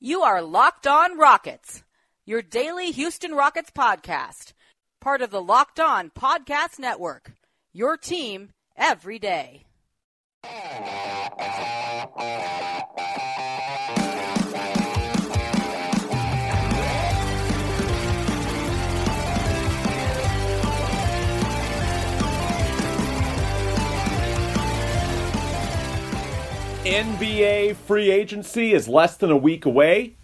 You are Locked On Rockets, your daily Houston Rockets podcast, part of the Locked On Podcast Network. Your team every day. NBA free agency is less than a week away,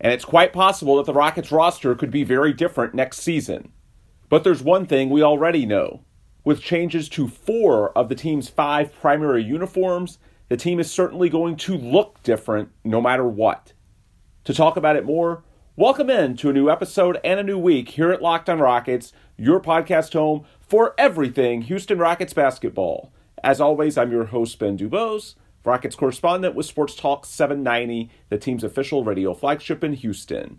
and it's quite possible that the Rockets roster could be very different next season. But there's one thing we already know. With changes to four of the team's five primary uniforms, the team is certainly going to look different no matter what. To talk about it more, welcome in to a new episode and a new week here at Locked on Rockets, your podcast home for everything Houston Rockets basketball. As always, I'm your host, Ben Dubose. Rockets correspondent with Sports Talk 790, the team's official radio flagship in Houston.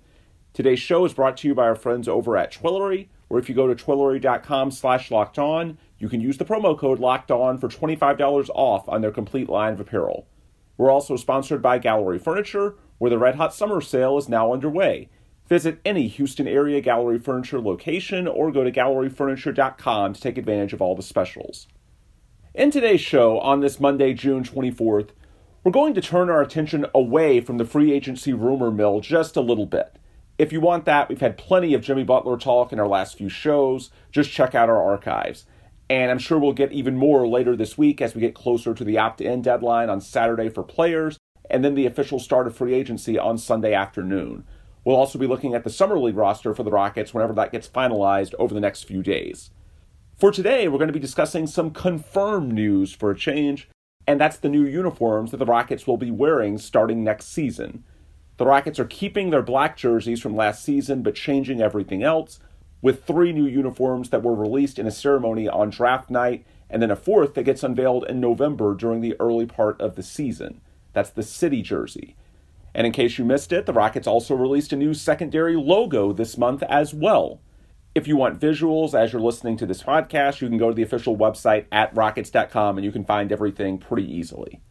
Today's show is brought to you by our friends over at Twillory, where if you go to twillory.com slash locked on, you can use the promo code locked on for $25 off on their complete line of apparel. We're also sponsored by Gallery Furniture, where the Red Hot Summer Sale is now underway. Visit any Houston area Gallery Furniture location or go to galleryfurniture.com to take advantage of all the specials. In today's show, on this Monday, June 24th, we're going to turn our attention away from the free agency rumor mill just a little bit. If you want that, we've had plenty of Jimmy Butler talk in our last few shows. Just check out our archives. And I'm sure we'll get even more later this week as we get closer to the opt in deadline on Saturday for players, and then the official start of free agency on Sunday afternoon. We'll also be looking at the Summer League roster for the Rockets whenever that gets finalized over the next few days. For today, we're going to be discussing some confirmed news for a change, and that's the new uniforms that the Rockets will be wearing starting next season. The Rockets are keeping their black jerseys from last season but changing everything else, with three new uniforms that were released in a ceremony on draft night, and then a fourth that gets unveiled in November during the early part of the season. That's the City jersey. And in case you missed it, the Rockets also released a new secondary logo this month as well. If you want visuals as you're listening to this podcast, you can go to the official website at rockets.com and you can find everything pretty easily.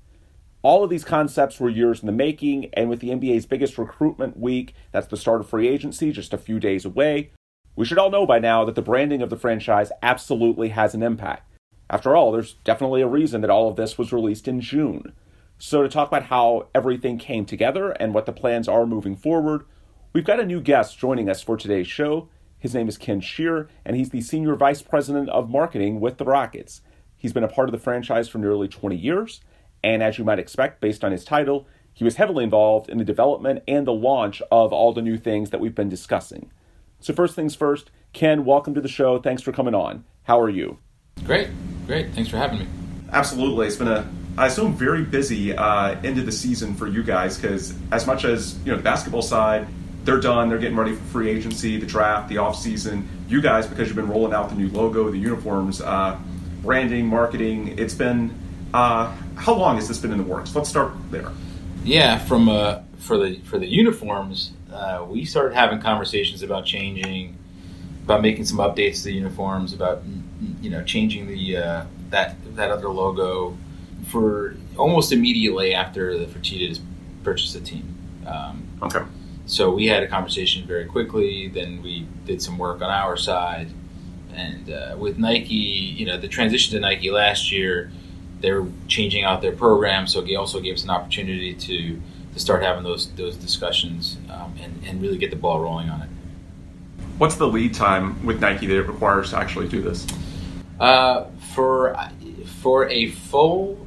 All of these concepts were years in the making, and with the NBA's biggest recruitment week, that's the start of free agency, just a few days away, we should all know by now that the branding of the franchise absolutely has an impact. After all, there's definitely a reason that all of this was released in June. So, to talk about how everything came together and what the plans are moving forward, we've got a new guest joining us for today's show. His name is Ken Sheirr, and he's the Senior Vice President of Marketing with the Rockets. He's been a part of the franchise for nearly 20 years, and as you might expect based on his title, he was heavily involved in the development and the launch of all the new things that we've been discussing. So, first things first, Ken, welcome to the show. Thanks for coming on. How are you? Great, great. Thanks for having me. Absolutely. It's been a, I assume, very busy uh, end of the season for you guys because as much as you know the basketball side they're done. They're getting ready for free agency, the draft, the off season. You guys, because you've been rolling out the new logo, the uniforms, uh, branding, marketing. It's been uh, how long has this been in the works? Let's start there. Yeah, from uh, for the for the uniforms, uh, we started having conversations about changing, about making some updates to the uniforms, about you know changing the uh, that that other logo for almost immediately after the Fertitas purchased the team. Um, okay so we had a conversation very quickly. Then we did some work on our side, and uh, with Nike, you know, the transition to Nike last year, they're changing out their program, so it also gave us an opportunity to to start having those those discussions um, and and really get the ball rolling on it. What's the lead time with Nike that it requires to actually do this? Uh, for for a full,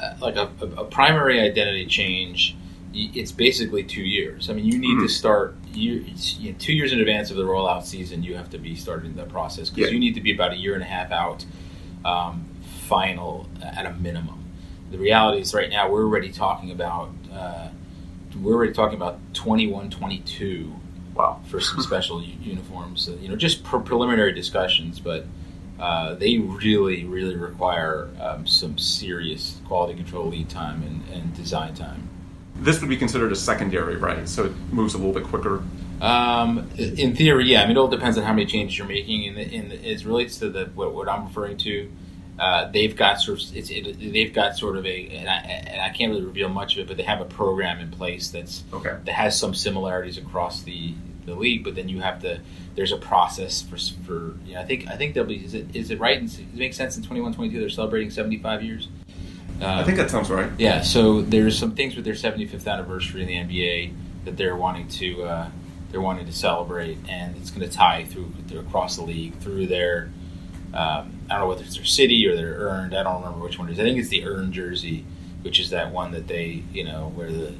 uh, like a, a primary identity change it's basically two years. I mean, you need mm-hmm. to start you, you know, two years in advance of the rollout season. You have to be starting the process because yeah. you need to be about a year and a half out, um, final at a minimum. The reality is, right now we're already talking about uh, we're already talking about 21, 22 wow. for some special uniforms. you know, just pre- preliminary discussions, but. Uh, they really, really require um, some serious quality control lead time and, and design time this would be considered a secondary, right? So it moves a little bit quicker. Um, in theory, yeah. I mean, it all depends on how many changes you're making. In, the, in the, as relates to the what, what I'm referring to, uh, they've got sort of it's, it, they've got sort of a and I, and I can't really reveal much of it, but they have a program in place that's Okay. that has some similarities across the the league. But then you have to there's a process for for you know, I think I think they'll be is it is it right? Does it make sense in 21, 22 they're celebrating seventy five years. Uh, I think that sounds right. yeah, so there's some things with their 75th anniversary in the NBA that they're wanting to uh, they're wanting to celebrate, and it's going to tie through through across the league through their um, I don't know whether it's their city or their earned. I don't remember which one it is. I think it's the earned jersey, which is that one that they you know where the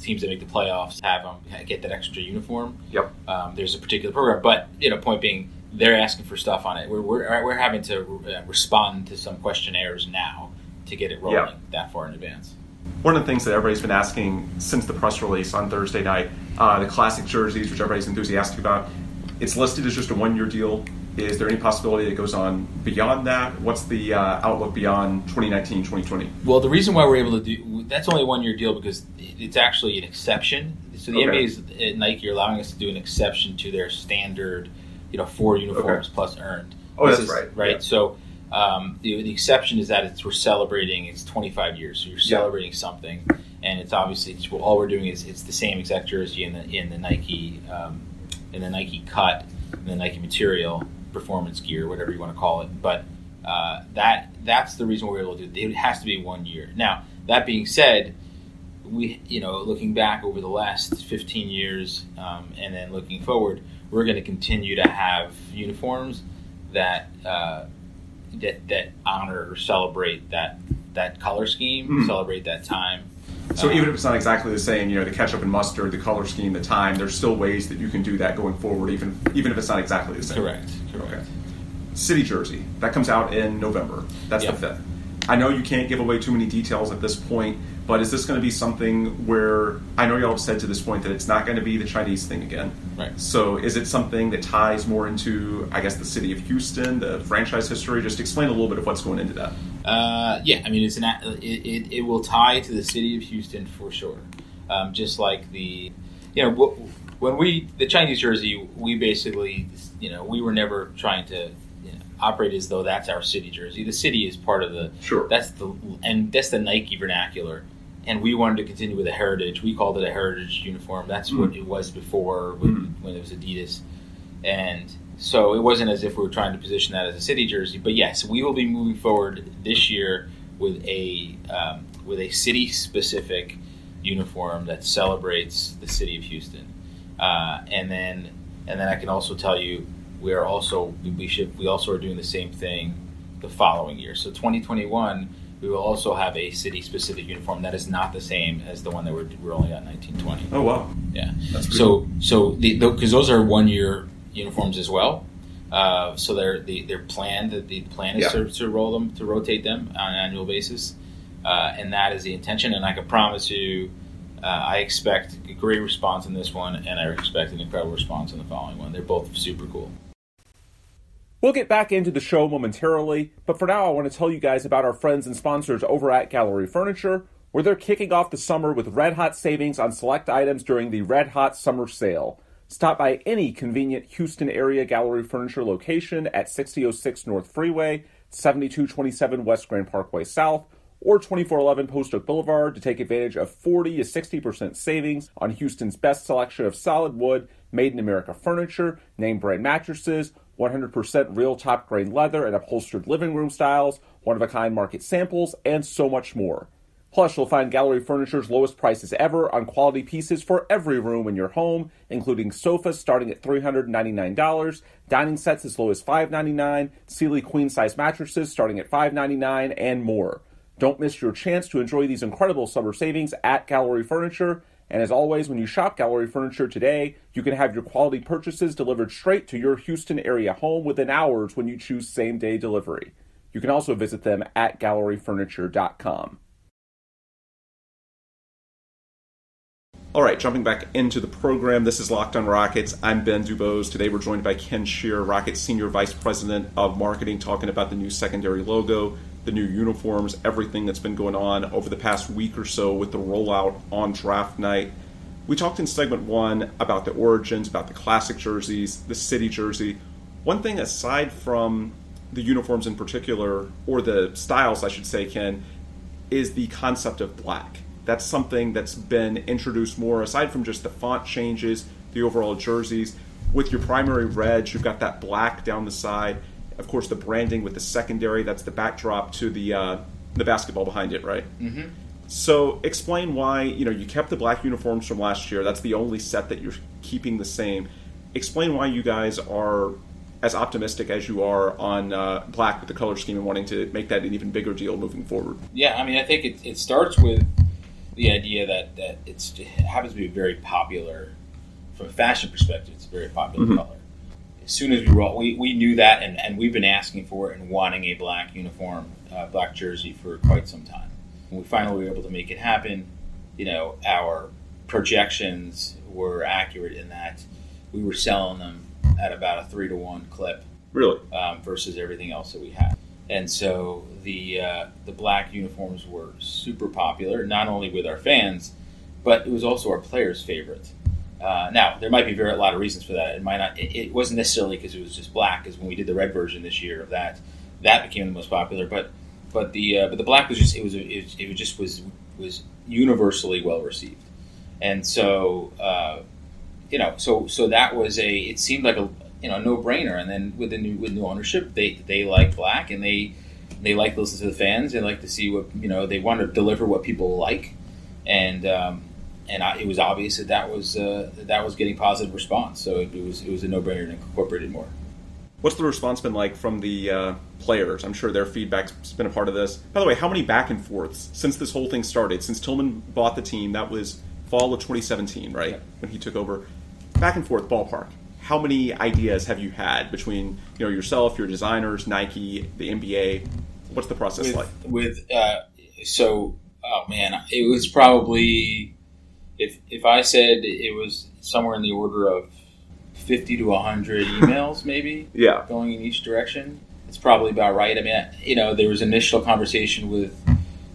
teams that make the playoffs have them get that extra uniform. Yep. Um, there's a particular program, but you know, point being, they're asking for stuff on it. We're we're, we're having to uh, respond to some questionnaires now to get it rolling Yeah. that far in advance. One of the things that everybody's been asking since the press release on Thursday night, uh, the classic jerseys, which everybody's enthusiastic about, it's listed as just a one-year deal. Is there any possibility it goes on beyond that? What's the uh, outlook beyond 2019, 2020? Well, the reason why we're able to do that's only a one year deal because it's actually an exception. So the Okay. NBA is at Nike are allowing us to do an exception to their standard, you know, four uniforms Okay. plus earned. Oh, This that's is- right. Right. Yeah. So um, the, the exception is that it's we're celebrating. It's 25 years, so you're Yeah. celebrating something, and it's obviously it's, all we're doing is it's the same exact jersey in the in the Nike um, in the Nike cut, in the Nike material, performance gear, whatever you want to call it. But uh, that that's the reason we're able to do it. It has to be one year. Now that being said, we you know looking back over the last 15 years um, and then looking forward, we're going to continue to have uniforms that uh, that that honor or celebrate that that color scheme, Mhm. celebrate that time. So Uh, even if it's not exactly the same, you know, the ketchup and mustard, the color scheme, the time, there's still ways that you can do that going forward, even even if it's not exactly the same. correct, correct. Okay. City jersey that comes out in November. That's Yeah. the fifth. I know you can't give away too many details at this point, but is this going to be something where I know y'all have said to this point that it's not going to be the Chinese thing again? Right. So is it something that ties more into, I guess, the city of Houston, the franchise history? Just explain a little bit of what's going into that. Uh, yeah, I mean, it's an it, it, it will tie to the city of Houston for sure. Um, just like the, you know, when we the Chinese jersey, we basically, you know, we were never trying to operate as though that's our city jersey. The city is part of the Sure. That's the and that's the Nike vernacular. And we wanted to continue with a heritage. We called it a heritage uniform. That's what Mm. it was before when, Mhm. when it was Adidas. And so it wasn't as if we were trying to position that as a city jersey. But yes, we will be moving forward this year with a um, with a city specific uniform that celebrates the city of Houston. Uh, and then and then I can also tell you we are also we should we also are doing the same thing the following year. So 2021 we will also have a city specific uniform that is not the same as the one that we're rolling out in 1920. Oh wow, Yeah. that's pretty So so because those are one year uniforms as well. Uh, so they're the, they're planned. The, the plan is Yeah. to, to roll them to rotate them on an annual basis, uh, and that is the intention. And I can promise you, uh, I expect a great response in this one, and I expect an incredible response in the following one. They're both super cool. We'll get back into the show momentarily, but for now, I want to tell you guys about our friends and sponsors over at Gallery Furniture, where they're kicking off the summer with red hot savings on select items during the Red Hot Summer Sale. Stop by any convenient Houston area Gallery Furniture location at 6006 North Freeway, 7227 West Grand Parkway South, or 2411 Post Oak Boulevard to take advantage of 40 to 60% savings on Houston's best selection of solid wood, made in America furniture, name brand mattresses, 100% real top grain leather and upholstered living room styles, one of a kind market samples, and so much more. Plus, you'll find Gallery Furniture's lowest prices ever on quality pieces for every room in your home, including sofas starting at $399, dining sets as low as $599, Sealy queen size mattresses starting at $599, and more. Don't miss your chance to enjoy these incredible summer savings at Gallery Furniture. And as always, when you shop Gallery Furniture today, you can have your quality purchases delivered straight to your Houston area home within hours when you choose same day delivery. You can also visit them at galleryfurniture.com. All right, jumping back into the program. This is Locked on Rockets. I'm Ben Dubose. Today we're joined by Ken Sheirr, Rockets Senior Vice President of Marketing, talking about the new secondary logo, the new uniforms, everything that's been going on over the past week or so with the rollout on draft night. We talked in segment one about the origins, about the classic jerseys, the city jersey. One thing aside from the uniforms in particular, or the styles, I should say, Ken, is the concept of black. That's something that's been introduced more, aside from just the font changes, the overall jerseys. With your primary reds, you've got that black down the side. Of course, the branding with the secondary, that's the backdrop to the uh, the basketball behind it, right? Mm-hmm. So explain why you know you kept the black uniforms from last year. That's the only set that you're keeping the same. Explain why you guys are as optimistic as you are on uh, black with the color scheme and wanting to make that an even bigger deal moving forward. Yeah, I mean, I think it, it starts with the idea that that it's, it happens to be a very popular from a fashion perspective. It's a very popular Mhm. color. As soon as we roll, we, we knew that, and, and we've been asking for it and wanting a black uniform, uh, black jersey for quite some time. When we finally were able to make it happen, you know, our projections were accurate in that we were selling them at about a three to one clip Really? um, versus everything else that we had. And so the uh, the black uniforms were super popular, not only with our fans, but it was also our players' favorite. Uh, now there might be very, a lot of reasons for that. It might not. It, it wasn't necessarily because it was just black. Because when we did the red version this year of that, that became the most popular. But but the uh, but the black was just it was it, it just was was universally well received. And so uh, you know so so that was a it seemed like a you know no brainer. And then with the new with new ownership, they they like black and they they like to listen to the fans. They like to see what you know. They want to deliver what people like, and um, and I, it was obvious that that was uh, that, was getting positive response. So it, was it was a no brainer to incorporate it more. What's the response been like from the uh, players? I'm sure their feedback's been a part of this. By the way, how many back and forths since this whole thing started? Since Tillman bought the team, that was fall of 2017, right? Yeah. When he took over. Back and forth ballpark. How many ideas have you had between you know yourself, your designers, Nike, the NBA? What's the process with, like? with uh, so oh man, it was probably if if I said it was somewhere in the order of fifty to hundred emails, maybe Yeah. going in each direction. It's probably about right. I mean, I- you know, there was initial conversation with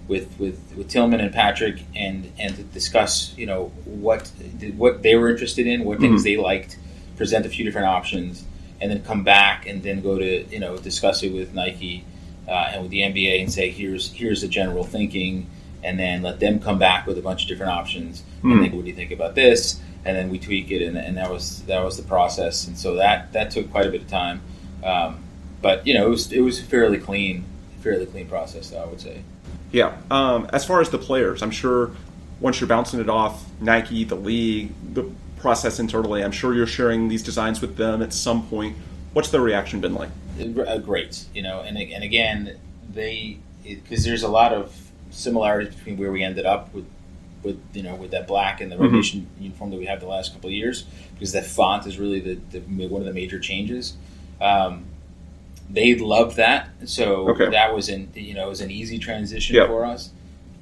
with with, with Tillman and Patrick, and and to discuss, you know, what what they were interested in, what things Mhm. they liked, present a few different options, and then come back and then go to you know discuss it with Nike uh, and with the NBA and say here's here's the general thinking, and then let them come back with a bunch of different options Hmm. and think what do you think about this, and then we tweak it, and, and that was that was the process, and so that that took quite a bit of time, um, but you know it was it was fairly clean fairly clean process, though, I would say. Yeah. Um, as far as the players, I'm sure once you're bouncing it off Nike, the league, the process internally, I'm sure you're sharing these designs with them at some point. What's their reaction been like? uh, great, you know, and and again, they because there's a lot of similarities between where we ended up with with you know with that black and the Mhm. revolution uniform that we had the last couple of years because that font is really the, the one of the major changes. Um, they loved that, so Okay. that was in you know it was an easy transition Yep. for us.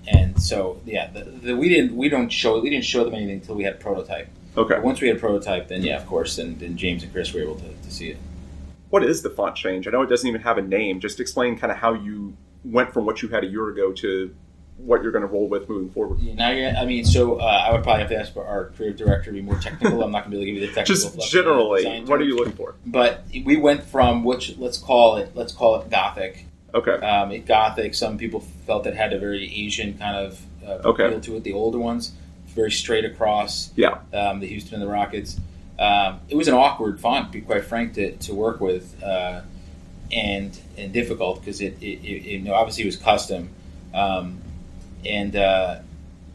And so yeah, the, the, we didn't we don't show we didn't show them anything until we had a prototype. Okay. But once we had a prototype, then yeah, of course, then, then James and Chris were able to, to see it. What is the font change? I know it doesn't even have a name. Just explain kind of how you went from what you had a year ago to what you're going to roll with moving forward. Yeah, Now, you're, I mean, so uh, I would probably have to ask our creative director to be more technical. I'm not going to be able to give you the technical. Just generally, what are you looking for? But we went from which let's call it let's call it gothic. Okay. Um, it gothic. Some people felt it had a very Asian kind of uh, Okay. appeal to it. The older ones, very straight across. Yeah. Um, the Houston and the Rockets. Um, it was an awkward font, to be quite frank, to, to work with, uh, and and difficult because it, it, it, you know obviously it was custom, um, and uh,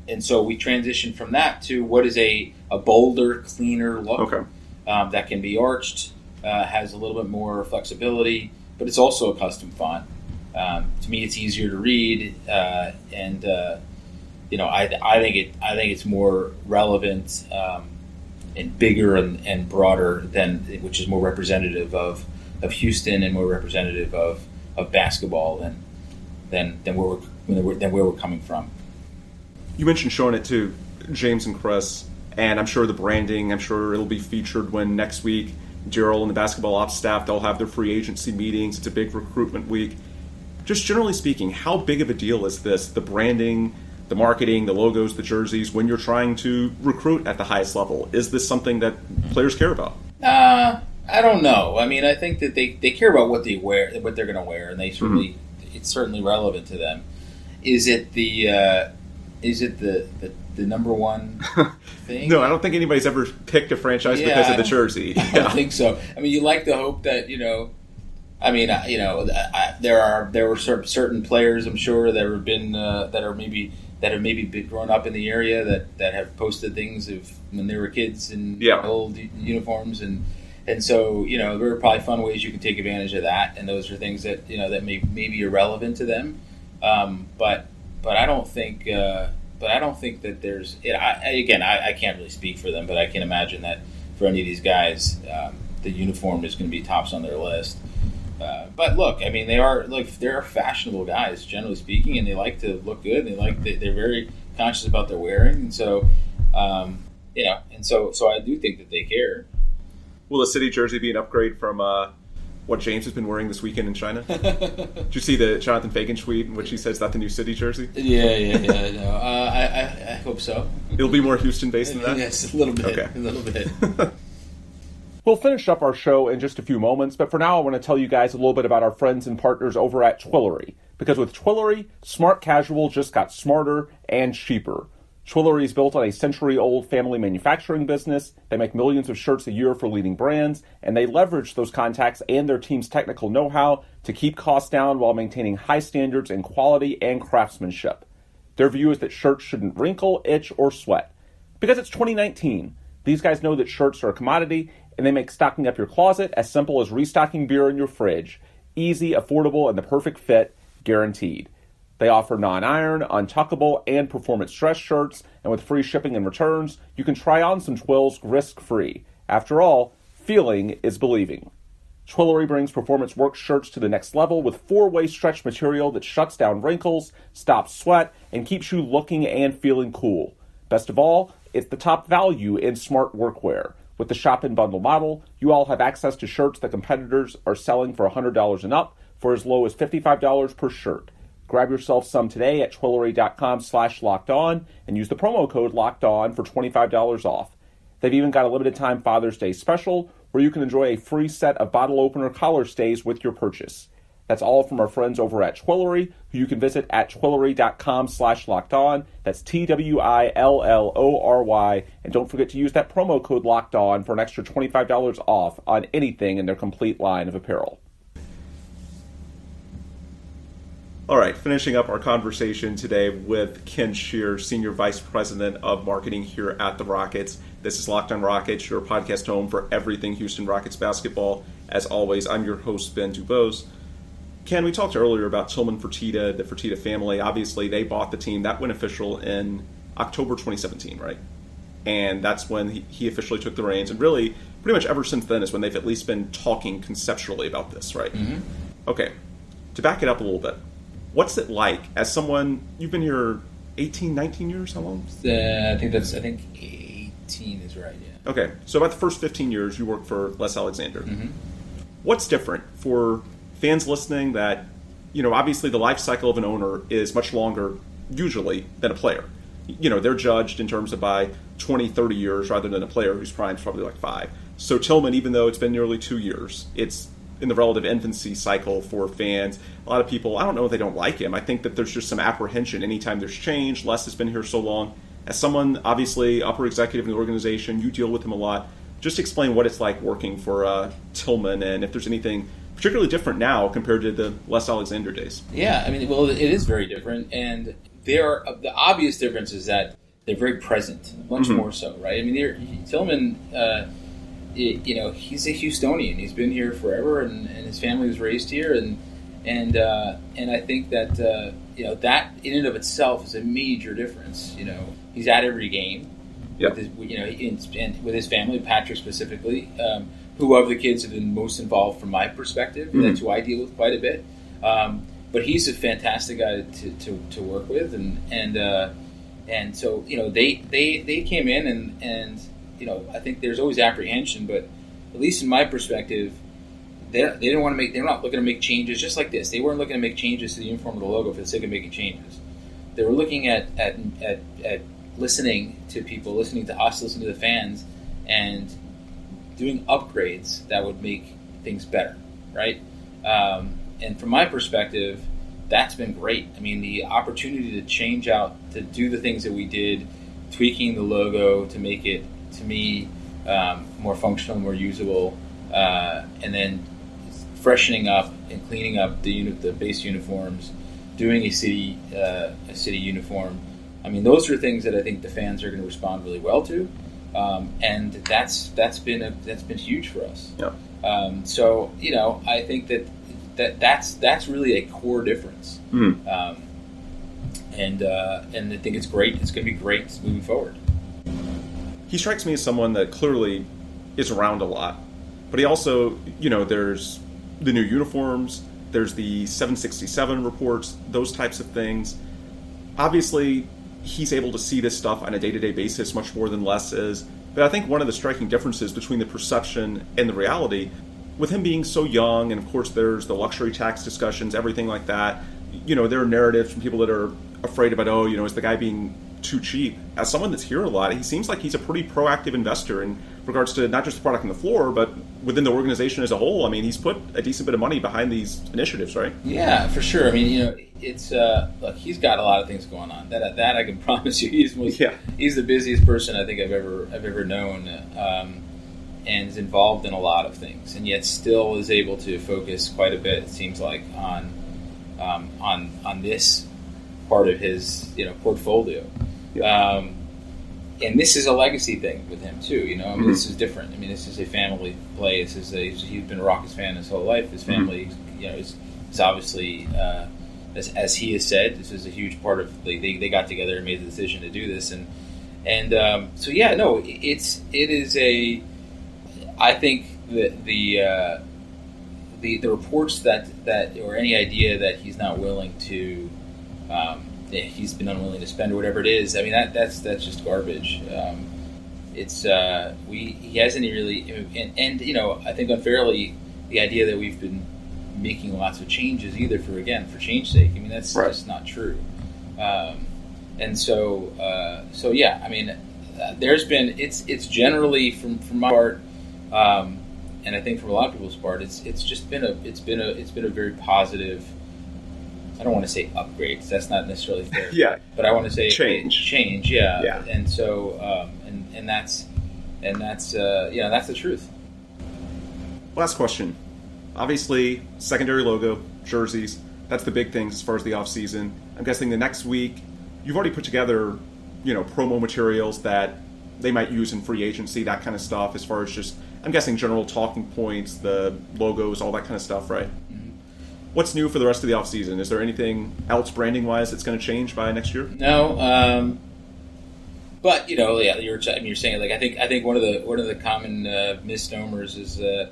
and so we transitioned from that to what is a, a bolder, cleaner look Okay. um, that can be arched, uh, has a little bit more flexibility, but it's also a custom font. Um, to me, it's easier to read, uh, and uh, you know, I, I think it I think it's more relevant um, and bigger and, and broader than which is more representative of, of Houston and more representative of, of basketball than than than where we're than where we're coming from. You mentioned showing it to James and Chris, and I'm sure the branding, I'm sure it'll be featured when next week Daryl and the basketball ops staff, they'll have their free agency meetings. It's a big recruitment week. Just generally speaking, how big of a deal is this? The branding, the marketing, the logos, the jerseys, when you're trying to recruit at the highest level? Is this something that players care about? Uh, I don't know. I mean, I think that they, they care about what they wear, what they're going to wear, and they certainly mm-hmm. it's certainly relevant to them. Is it the uh, is it the, the, the number one thing? no, I don't think anybody's ever picked a franchise yeah, because of the jersey. I don't think so. I mean, you like to hope that you know. I mean, you know, I, there are there were certain players I'm sure that have been uh, that are maybe that have maybe been grown up in the area that, that have posted things of when they were kids in yeah. old uniforms and and so you know there are probably fun ways you can take advantage of that and those are things that you know that may, may be irrelevant to them um, but but I don't think uh, but I don't think that there's it, I, again I, I, can't really speak for them but I can imagine that for any of these guys um, the uniform is going to be tops on their list uh, but look, I mean, they are look they're fashionable guys, generally speaking, and they like to look good. they like they, are very conscious about their wearing, and so um, you know, and so so I do think that they care. Will the city jersey be an upgrade from uh, what James has been wearing this weekend in China? Did you see the Jonathan Feigen tweet in which he says that the new city jersey? Yeah, yeah, yeah. No, uh, I, I, I hope so. It'll be more Houston based than that. yes, a little bit. Okay. a little bit. We'll finish up our show in just a few moments, but for now, I want to tell you guys a little bit about our friends and partners over at Twillory. Because with Twillory, smart casual just got smarter and cheaper. Twillory is built on a century old family manufacturing business. They make millions of shirts a year for leading brands, and they leverage those contacts and their team's technical know how to keep costs down while maintaining high standards in quality and craftsmanship. Their view is that shirts shouldn't wrinkle, itch, or sweat. Because it's 2019, these guys know that shirts are a commodity and they make stocking up your closet as simple as restocking beer in your fridge. Easy, affordable, and the perfect fit, guaranteed. They offer non iron, untuckable, and performance dress shirts, and with free shipping and returns, you can try on some Twills risk free. After all, feeling is believing. Twillory brings performance work shirts to the next level with four way stretch material that shuts down wrinkles, stops sweat, and keeps you looking and feeling cool. Best of all, it's the top value in smart workwear. With the shop and bundle model, you all have access to shirts that competitors are selling for $100 and up for as low as $55 per shirt. Grab yourself some today at twillory.com slash locked on and use the promo code locked on for $25 off. They've even got a limited time Father's Day special where you can enjoy a free set of bottle opener collar stays with your purchase. That's all from our friends over at Twillory, who you can visit at twillory.com slash locked on. That's T-W-I-L-L-O-R-Y. And don't forget to use that promo code locked on for an extra $25 off on anything in their complete line of apparel. All right, finishing up our conversation today with Ken Sheirr, Senior Vice President of Marketing here at the Rockets. This is Locked on Rockets, your podcast home for everything Houston Rockets basketball. As always, I'm your host, Ben Dubose. Ken, we talked earlier about Tillman Fertitta, the Fertitta family. Obviously, they bought the team. That went official in October 2017, right? And that's when he, officially took the reins. And really, pretty much ever since then is when they've at least been talking conceptually about this, right? Mm-hmm. Okay. To back it up a little bit, what's it like as someone, you've been here 18, 19 years? How long? Uh, I think that's, I think 18 is right, yeah. Okay. So about the first 15 years, you worked for Les Alexander. Mm-hmm. What's different for fans listening that you know obviously the life cycle of an owner is much longer usually than a player you know they're judged in terms of by 20 30 years rather than a player whose prime is probably like five so tillman even though it's been nearly two years it's in the relative infancy cycle for fans a lot of people i don't know if they don't like him i think that there's just some apprehension anytime there's change les has been here so long as someone obviously upper executive in the organization you deal with him a lot just explain what it's like working for uh, tillman and if there's anything particularly different now compared to the Les Alexander days. Yeah, I mean, well, it is very different, and there are the obvious difference is that they're very present, much mm-hmm. more so, right? I mean, Tillman, uh, it, you know, he's a Houstonian. He's been here forever, and, and his family was raised here, and and uh, and I think that uh, you know that in and of itself is a major difference. You know, he's at every game. Yep. With his, you know, in, with his family, Patrick specifically. Um, who of the kids have been most involved from my perspective. Mm-hmm. That's who I deal with quite a bit. Um, but he's a fantastic guy to, to, to work with, and and uh, and so you know they, they they came in and and you know I think there's always apprehension, but at least in my perspective, they, they didn't want to make they're not looking to make changes just like this. They weren't looking to make changes to the uniform of the logo for the sake of making changes. They were looking at at, at, at listening to people, listening to us, listening to the fans, and doing upgrades that would make things better, right? Um, and from my perspective, that's been great. I mean, the opportunity to change out, to do the things that we did, tweaking the logo to make it, to me, um, more functional, more usable, uh, and then freshening up and cleaning up the unit, the base uniforms, doing a city, uh, a city uniform. I mean, those are things that I think the fans are going to respond really well to, um, and that's that's been a, that's been huge for us. Yeah. Um, so you know, I think that that that's that's really a core difference. Mm. Um, and uh, and I think it's great. It's going to be great moving forward. He strikes me as someone that clearly is around a lot, but he also, you know, there's the new uniforms, there's the 767 reports, those types of things. Obviously, he's able to see this stuff on a day to day basis much more than Les is. But I think one of the striking differences between the perception and the reality, with him being so young, and of course there's the luxury tax discussions, everything like that, you know, there are narratives from people that are afraid about, oh, you know, is the guy being too cheap? As someone that's here a lot, he seems like he's a pretty proactive investor in regards to not just the product on the floor, but within the organization as a whole. I mean, he's put a decent bit of money behind these initiatives, right? Yeah, for sure. I mean, you know, it's uh, look, he's got a lot of things going on. That that I can promise you. He's most, Yeah. he's the busiest person I think I've ever I've ever known, um, and is involved in a lot of things, and yet still is able to focus quite a bit. It seems like on um, on on this part of his you know portfolio. Um, and this is a legacy thing with him too. You know, I mean, this is different. I mean, this is a family play. This is a he's been a Rockets fan his whole life. His family, you know, is, is obviously uh, as, as he has said, this is a huge part of. They, they, they got together and made the decision to do this, and and um, so yeah, no, it's it is a. I think that the. Uh, the, the reports that, that or any idea that he's not willing to um, he's been unwilling to spend or whatever it is I mean that that's that's just garbage um, it's uh, we he hasn't really and, and you know I think unfairly the idea that we've been making lots of changes either for again for change sake I mean that's Right. just not true um, and so uh, so yeah I mean uh, there's been it's it's generally from from my part um, and I think from a lot of people's part, it's it's just been a it's been a it's been a very positive. I don't want to say upgrades. that's not necessarily fair. Yeah. but I want to say Change. change, yeah, Yeah. And so, um, and and that's and that's uh, yeah, that's the truth. Last question. Obviously, secondary logo, jerseys, that's the big things as far as the off season. I'm guessing the next week, you've already put together, you know, promo materials that they might use in free agency, that kind of stuff, as far as just, I'm guessing, general talking points, the logos, all that kind of stuff, right? What's new for the rest of the offseason? Is there anything else branding wise that's going to change by next year? No, um, but you know, yeah, you're I mean, you're saying like I think I think one of the one of the common uh, misnomers is uh,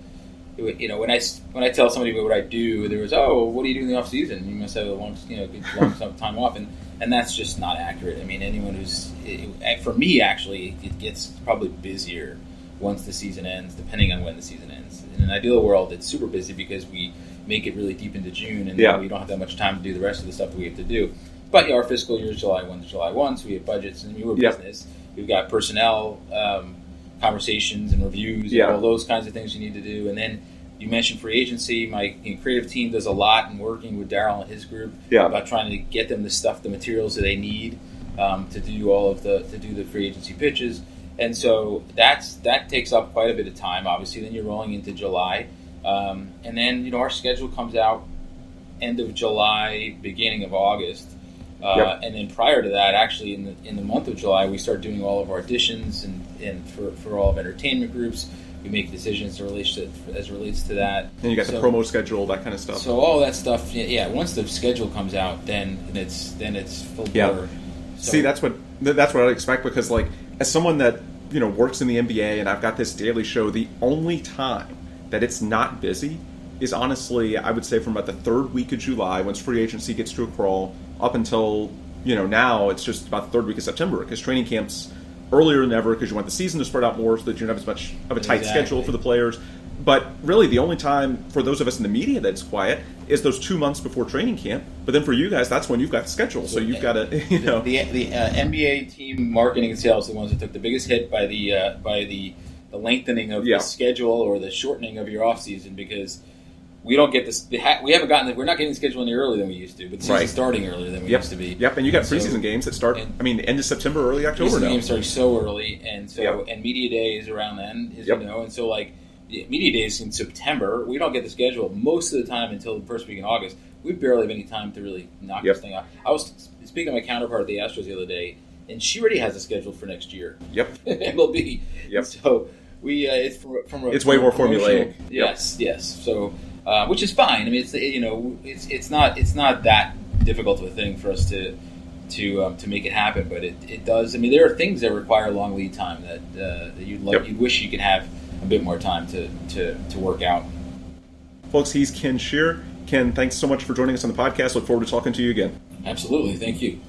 you know when I when I tell somebody what I do, there was oh, what do you do in the off season? You must have a long you know long time off, and and that's just not accurate. I mean, anyone who's it, for me actually, it gets probably busier once the season ends, depending on when the season ends. In an ideal world, it's super busy because we make it really deep into June, and Yeah. we don't have that much time to do the rest of the stuff that we have to do. But yeah, our fiscal year is July 1 to July 1, so we have budgets and we're a Yeah. business. We've got personnel um, conversations and reviews Yeah. and all those kinds of things you need to do. And then you mentioned free agency. My you know, creative team does a lot in working with Daryl and his group Yeah. about trying to get them the stuff, the materials that they need um, to do all of the to do the free agency pitches. And so that's that takes up quite a bit of time. Obviously, then you're rolling into July, um, and then you know our schedule comes out end of July, beginning of August. Uh, Yep. And then prior to that, actually in the in the month of July, we start doing all of our auditions and, and for, for all of entertainment groups. We make decisions as relates to as it relates to that. And you got the promo schedule, that kind of stuff. So all that stuff, yeah. Once the schedule comes out, then it's then it's full Yeah. blur. So- See, that's what that's what I'd expect because, like, as someone that you know works in the NBA and I've got this daily show, the only time that it's not busy is honestly, I would say, from about the third week of July, once free agency gets to a crawl, up until you know now, it's just about the third week of September because training camps earlier than ever because you want the season to spread out more so that you don't have as much of a tight Exactly. schedule for the players. But really, the only time for those of us in the media that's quiet is those two months before training camp. But then for you guys, that's when you've got the schedule, so you've got to, you know, the the uh, NBA team marketing and sales the ones that took the biggest hit by the uh, by the the lengthening of Yeah. the schedule or the shortening of your off season because we don't get this. the We haven't gotten. The, we're not getting the schedule any earlier than we used to, but Right. starting earlier than we Yep. used to be. Yep, and you got So- preseason games that start. I mean, end of September, early October now. games starting so early, and so Yep. and media day is around then, as Yep. you know, and so like media days in September, we don't get the schedule most of the time until the first week in August. We barely have any time to really knock this thing out. I was speaking to my counterpart at the Astros the other day, and she already has a schedule for next year. Yep. MLB. Yep. So we uh, it's from, from a, It's way from a more promotional- formulaic. Yep. Yes, yes. So uh, which is fine. I mean, it's you know, it's it's not it's not that difficult of a thing for us to to um, to make it happen, but it, it does. I mean, there are things that require long lead time that uh, that you'd like Yep. you'd wish you could have a bit more time to to, to work out. Folks, he's Ken Sheirr. Ken, thanks so much for joining us on the podcast. Look forward to talking to you again. Absolutely, thank you.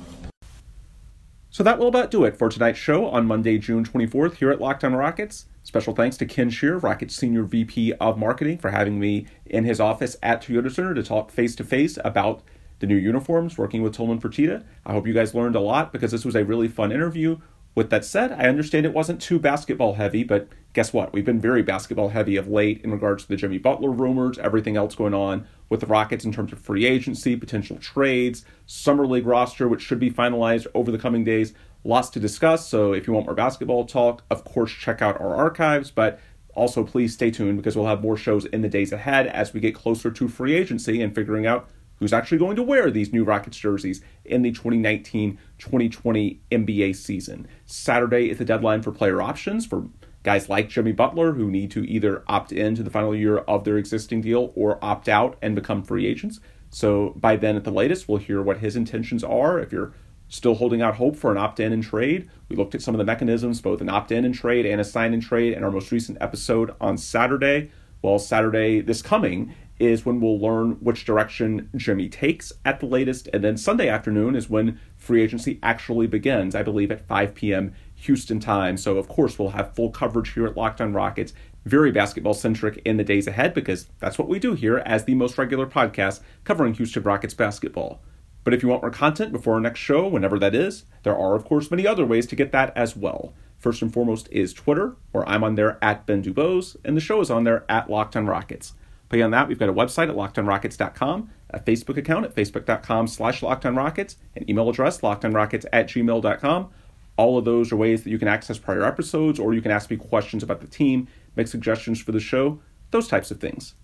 So that will about do it for tonight's show on Monday, June 24th here at Locked On Rockets. Special thanks to Ken Sheirr, Rockets Senior VP of Marketing, for having me in his office at Toyota Center to talk face to face about the new uniforms, working with Tillman Fertitta. I hope you guys learned a lot because this was a really fun interview. With that said, I understand it wasn't too basketball heavy, but guess what? We've been very basketball heavy of late in regards to the Jimmy Butler rumors, everything else going on with the Rockets in terms of free agency, potential trades, summer league roster, which should be finalized over the coming days. Lots to discuss. So if you want more basketball talk, of course, check out our archives, but also please stay tuned because we'll have more shows in the days ahead as we get closer to free agency and figuring out who's actually going to wear these new Rockets jerseys in the 2019 2020 NBA season. Saturday is the deadline for player options for guys like Jimmy Butler who need to either opt in to the final year of their existing deal or opt out and become free agents. So by then, at the latest, we'll hear what his intentions are. If you're still holding out hope for an opt in and trade, we looked at some of the mechanisms, both an opt in and trade and a sign and trade, in our most recent episode on Saturday. Well, Saturday this coming is when we'll learn which direction Jimmy takes at the latest. And then Sunday afternoon is when free agency actually begins, I believe at 5 p.m. Houston time. So, of course, we'll have full coverage here at Locked On Rockets, very basketball centric in the days ahead because that's what we do here as the most regular podcast covering Houston Rockets basketball. But if you want more content before our next show, whenever that is, there are, of course, many other ways to get that as well. First and foremost is Twitter, where I'm on there at Ben Dubose, and the show is on there at Locked On Rockets. Beyond that, we've got a website at lockedonrockets.com, a Facebook account at facebook.com slash lockedonrockets, an email address, lockedonrockets at gmail.com. All of those are ways that you can access prior episodes, or you can ask me questions about the team, make suggestions for the show, those types of things.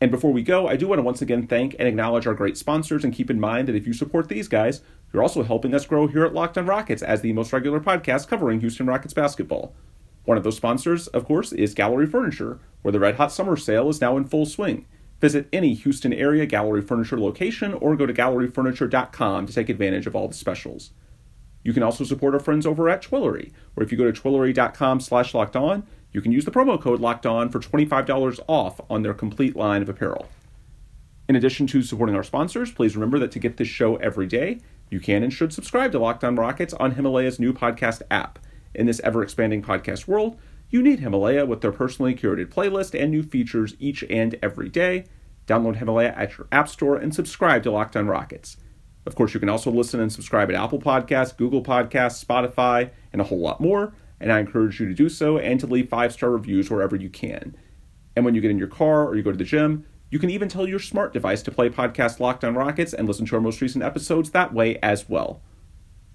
And before we go, I do want to once again thank and acknowledge our great sponsors and keep in mind that if you support these guys, you're also helping us grow here at Locked on Rockets as the most regular podcast covering Houston Rockets basketball. One of those sponsors, of course, is Gallery Furniture, where the Red Hot Summer Sale is now in full swing. Visit any Houston area Gallery Furniture location or go to galleryfurniture.com to take advantage of all the specials. You can also support our friends over at Twillory, where if you go to twillory.com slash locked on, you can use the promo code locked on for $25 off on their complete line of apparel. In addition to supporting our sponsors, please remember that to get this show every day, you can and should subscribe to Locked On Rockets on Himalaya's new podcast app. In this ever expanding podcast world, you need Himalaya with their personally curated playlist and new features each and every day. Download Himalaya at your app store and subscribe to Locked On Rockets. Of course, you can also listen and subscribe at Apple Podcasts, Google Podcasts, Spotify, and a whole lot more. And I encourage you to do so and to leave five star reviews wherever you can. And when you get in your car or you go to the gym, you can even tell your smart device to play podcast Locked On Rockets and listen to our most recent episodes that way as well.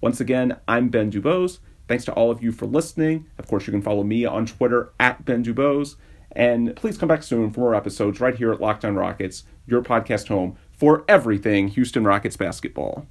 Once again, I'm Ben Dubose. Thanks to all of you for listening. Of course, you can follow me on Twitter at Ben Dubose. And please come back soon for more episodes right here at Locked On Rockets, your podcast home for everything Houston Rockets basketball.